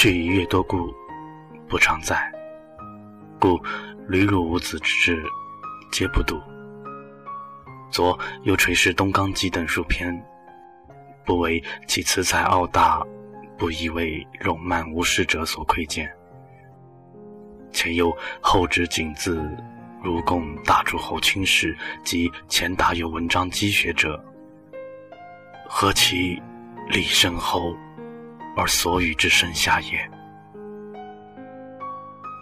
却以越多故，不常在。故屡辱无子之志，皆不睹。昨又垂视东冈记等数篇，不为其辞采傲大，不亦为冗漫无事者所窥见。且又后之景字，如共大诸侯卿士及前达有文章积学者，何其礼深厚，而所与之深下也。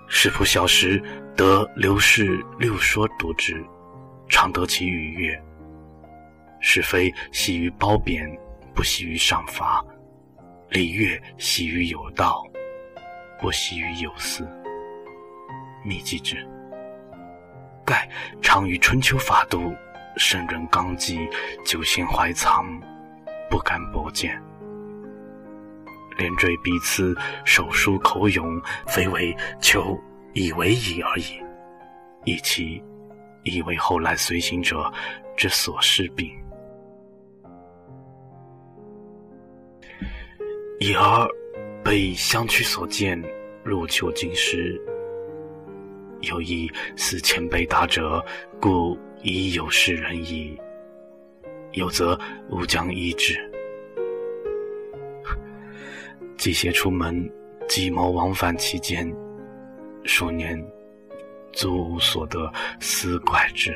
世仆小时得刘氏六说读之，常得其愉悦。是非喜于褒贬，不喜于赏罚；礼乐喜于有道，不喜于有私。秘记之。盖常于春秋法度，圣人纲纪，久心怀藏，不敢薄见。连缀彼此，手书口咏，非为求以为矣而已，以其亦为后来随行者之所失病。已而被相去所见，入求经时，有意思前辈达者，故已有是人矣。有则吾将医之。季协出门，计谋往返其间，数年足无所得，思怪之。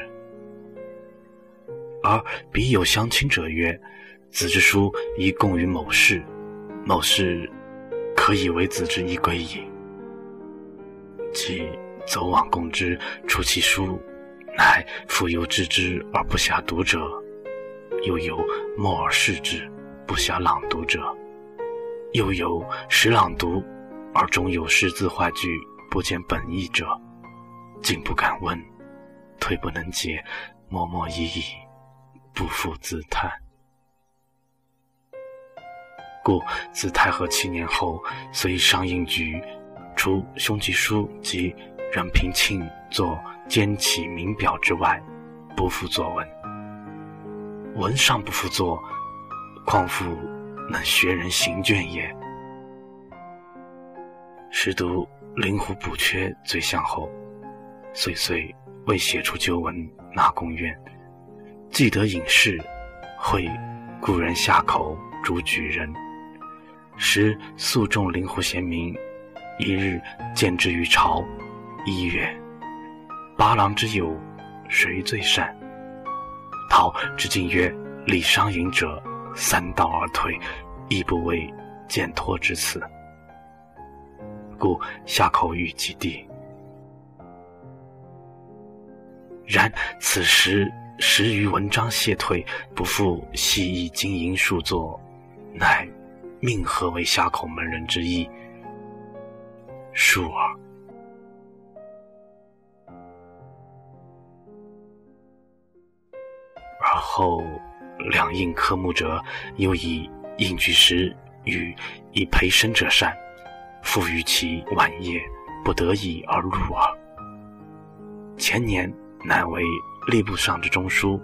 而彼有相亲者曰：“子之书宜供于某事，某事可以为子之衣归矣。”即走往供之，出其书，乃复有知之而不暇读者，又有默而视之，不暇朗读者。又有识朗读，而中有诗字画句不见本意者，竟不敢问，退不能解，默默已矣，不复自叹。故自太和七年后，虽上应局，除兄弟书及任平庆作兼起名表之外，不复作文。文尚不复作，况复？能学人行卷也。时读灵狐补缺最相后，岁岁为写出旧文纳公院，既得隐士，会故人下口诸举人。时素重灵狐贤明，一日见之于朝，一曰：“八郎之友，谁最善？”陶之敬曰：“李商隐者。”三道而退，亦不为见托之辞。故下口语及地。然此时十余文章谢退，不复细意经营数作，乃命何为下口门人之意？数耳。而后。两应科目者，又以应举时与以培身者善，复于其晚夜不得已而入耳。前年乃为吏部尚之中书，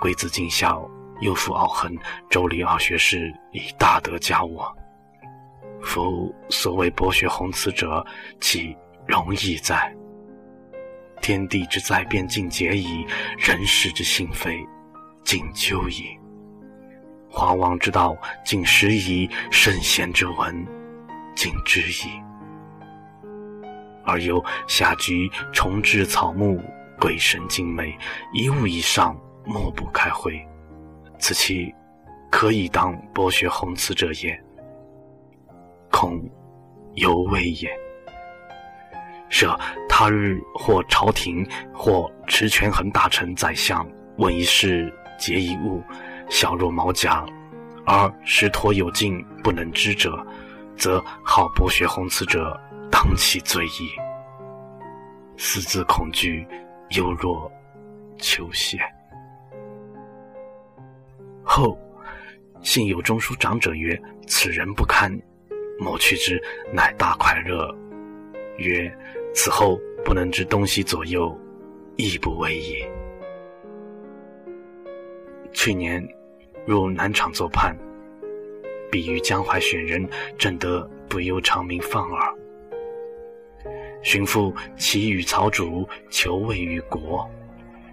贵子尽孝，又复傲横周礼二学士，以大德加我。夫所谓博学宏词者，岂容易哉？天地之在变尽解矣，人世之性非尽究矣。皇王之道，尽时矣；圣贤之文，尽知矣。而又下局重置草木，鬼神精美，一物以上，莫不开会。此其可以当博学宏词者也，恐犹未也。设他日或朝廷，或持权衡大臣、宰相，问一事，结一物。小若毛甲，而实陀有尽不能知者，则好博学宏词者当其罪矣。私自恐惧，犹若求谢。后幸有中书长者曰：“此人不堪。”某去之，乃大快乐，曰：“此后不能知东西左右，亦不为也。”去年。入南厂做判，比于江淮选人，正得不忧长鸣放耳。寻父其与曹主求位于国，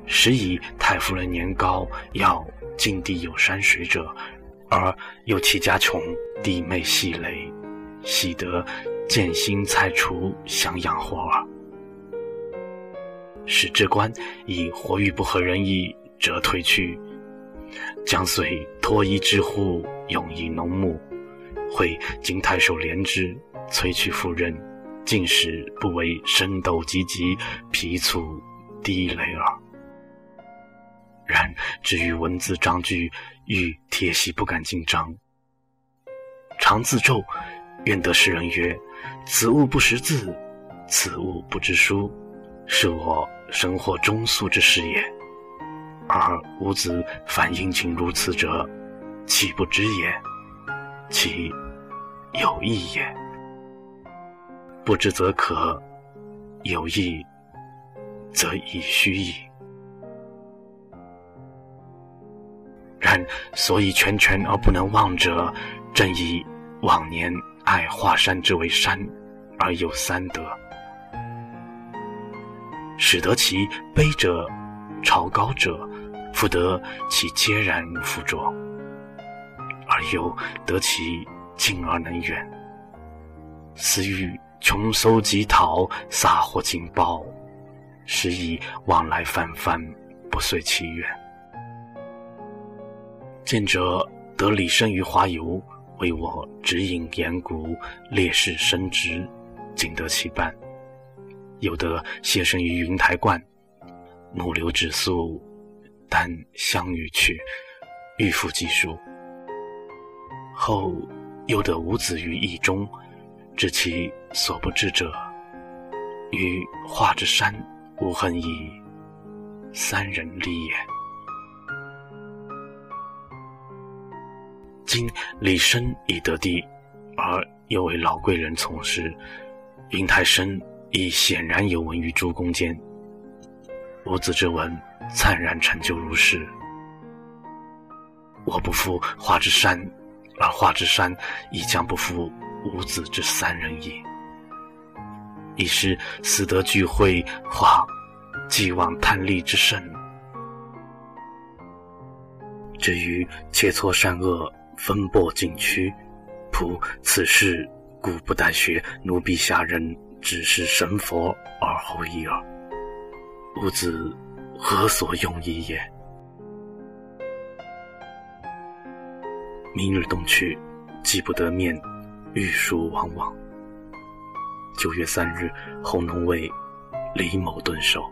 时以太夫人年高，要境地有山水者，而又其家穷，弟妹细累，喜得建新菜厨想养活耳。使之官以活欲不合人意，则退去。将遂脱衣之户，永以农牧。会经太守怜之，催去赴任，进使不为深斗积极，疲促低累耳。然至于文字章句，欲铁席不敢进章，常自咒，愿得世人曰：“此物不识字，此物不知书，是我生活中素之事也。”而吾子反殷勤如此者，岂不知也？其有意也。不知则可，有意则已虚矣。然所以全权而不能忘者，正以往年爱华山之为山，而有三德，使得其卑者超高者。复得其孑然附着，而又得其近而能远。思欲穷搜极讨，撒获尽报，时以往来泛泛，不遂其愿。见者得礼生于华游，为我指引言古，烈士升职，仅得其半；有得谢身于云台观，怒流止宿。但相与去，欲复寄书。后又得五子于义中，知其所不知者，与画之山无恨矣。三人立也。今李生已得地，而又为老贵人从事，云台生亦显然有闻于诸公间。五子之文。灿然成就如是，我不负华之山，而华之山亦将不负五子之三人也。已是死得聚会，化既往贪利之甚。至于切磋善恶，分拨禁区，仆此事故不待学，奴婢下人只是神佛而后已耳。吾子。何所用意也？明日东去，既不得面，欲书往往。九月三日，后农为李某顿首。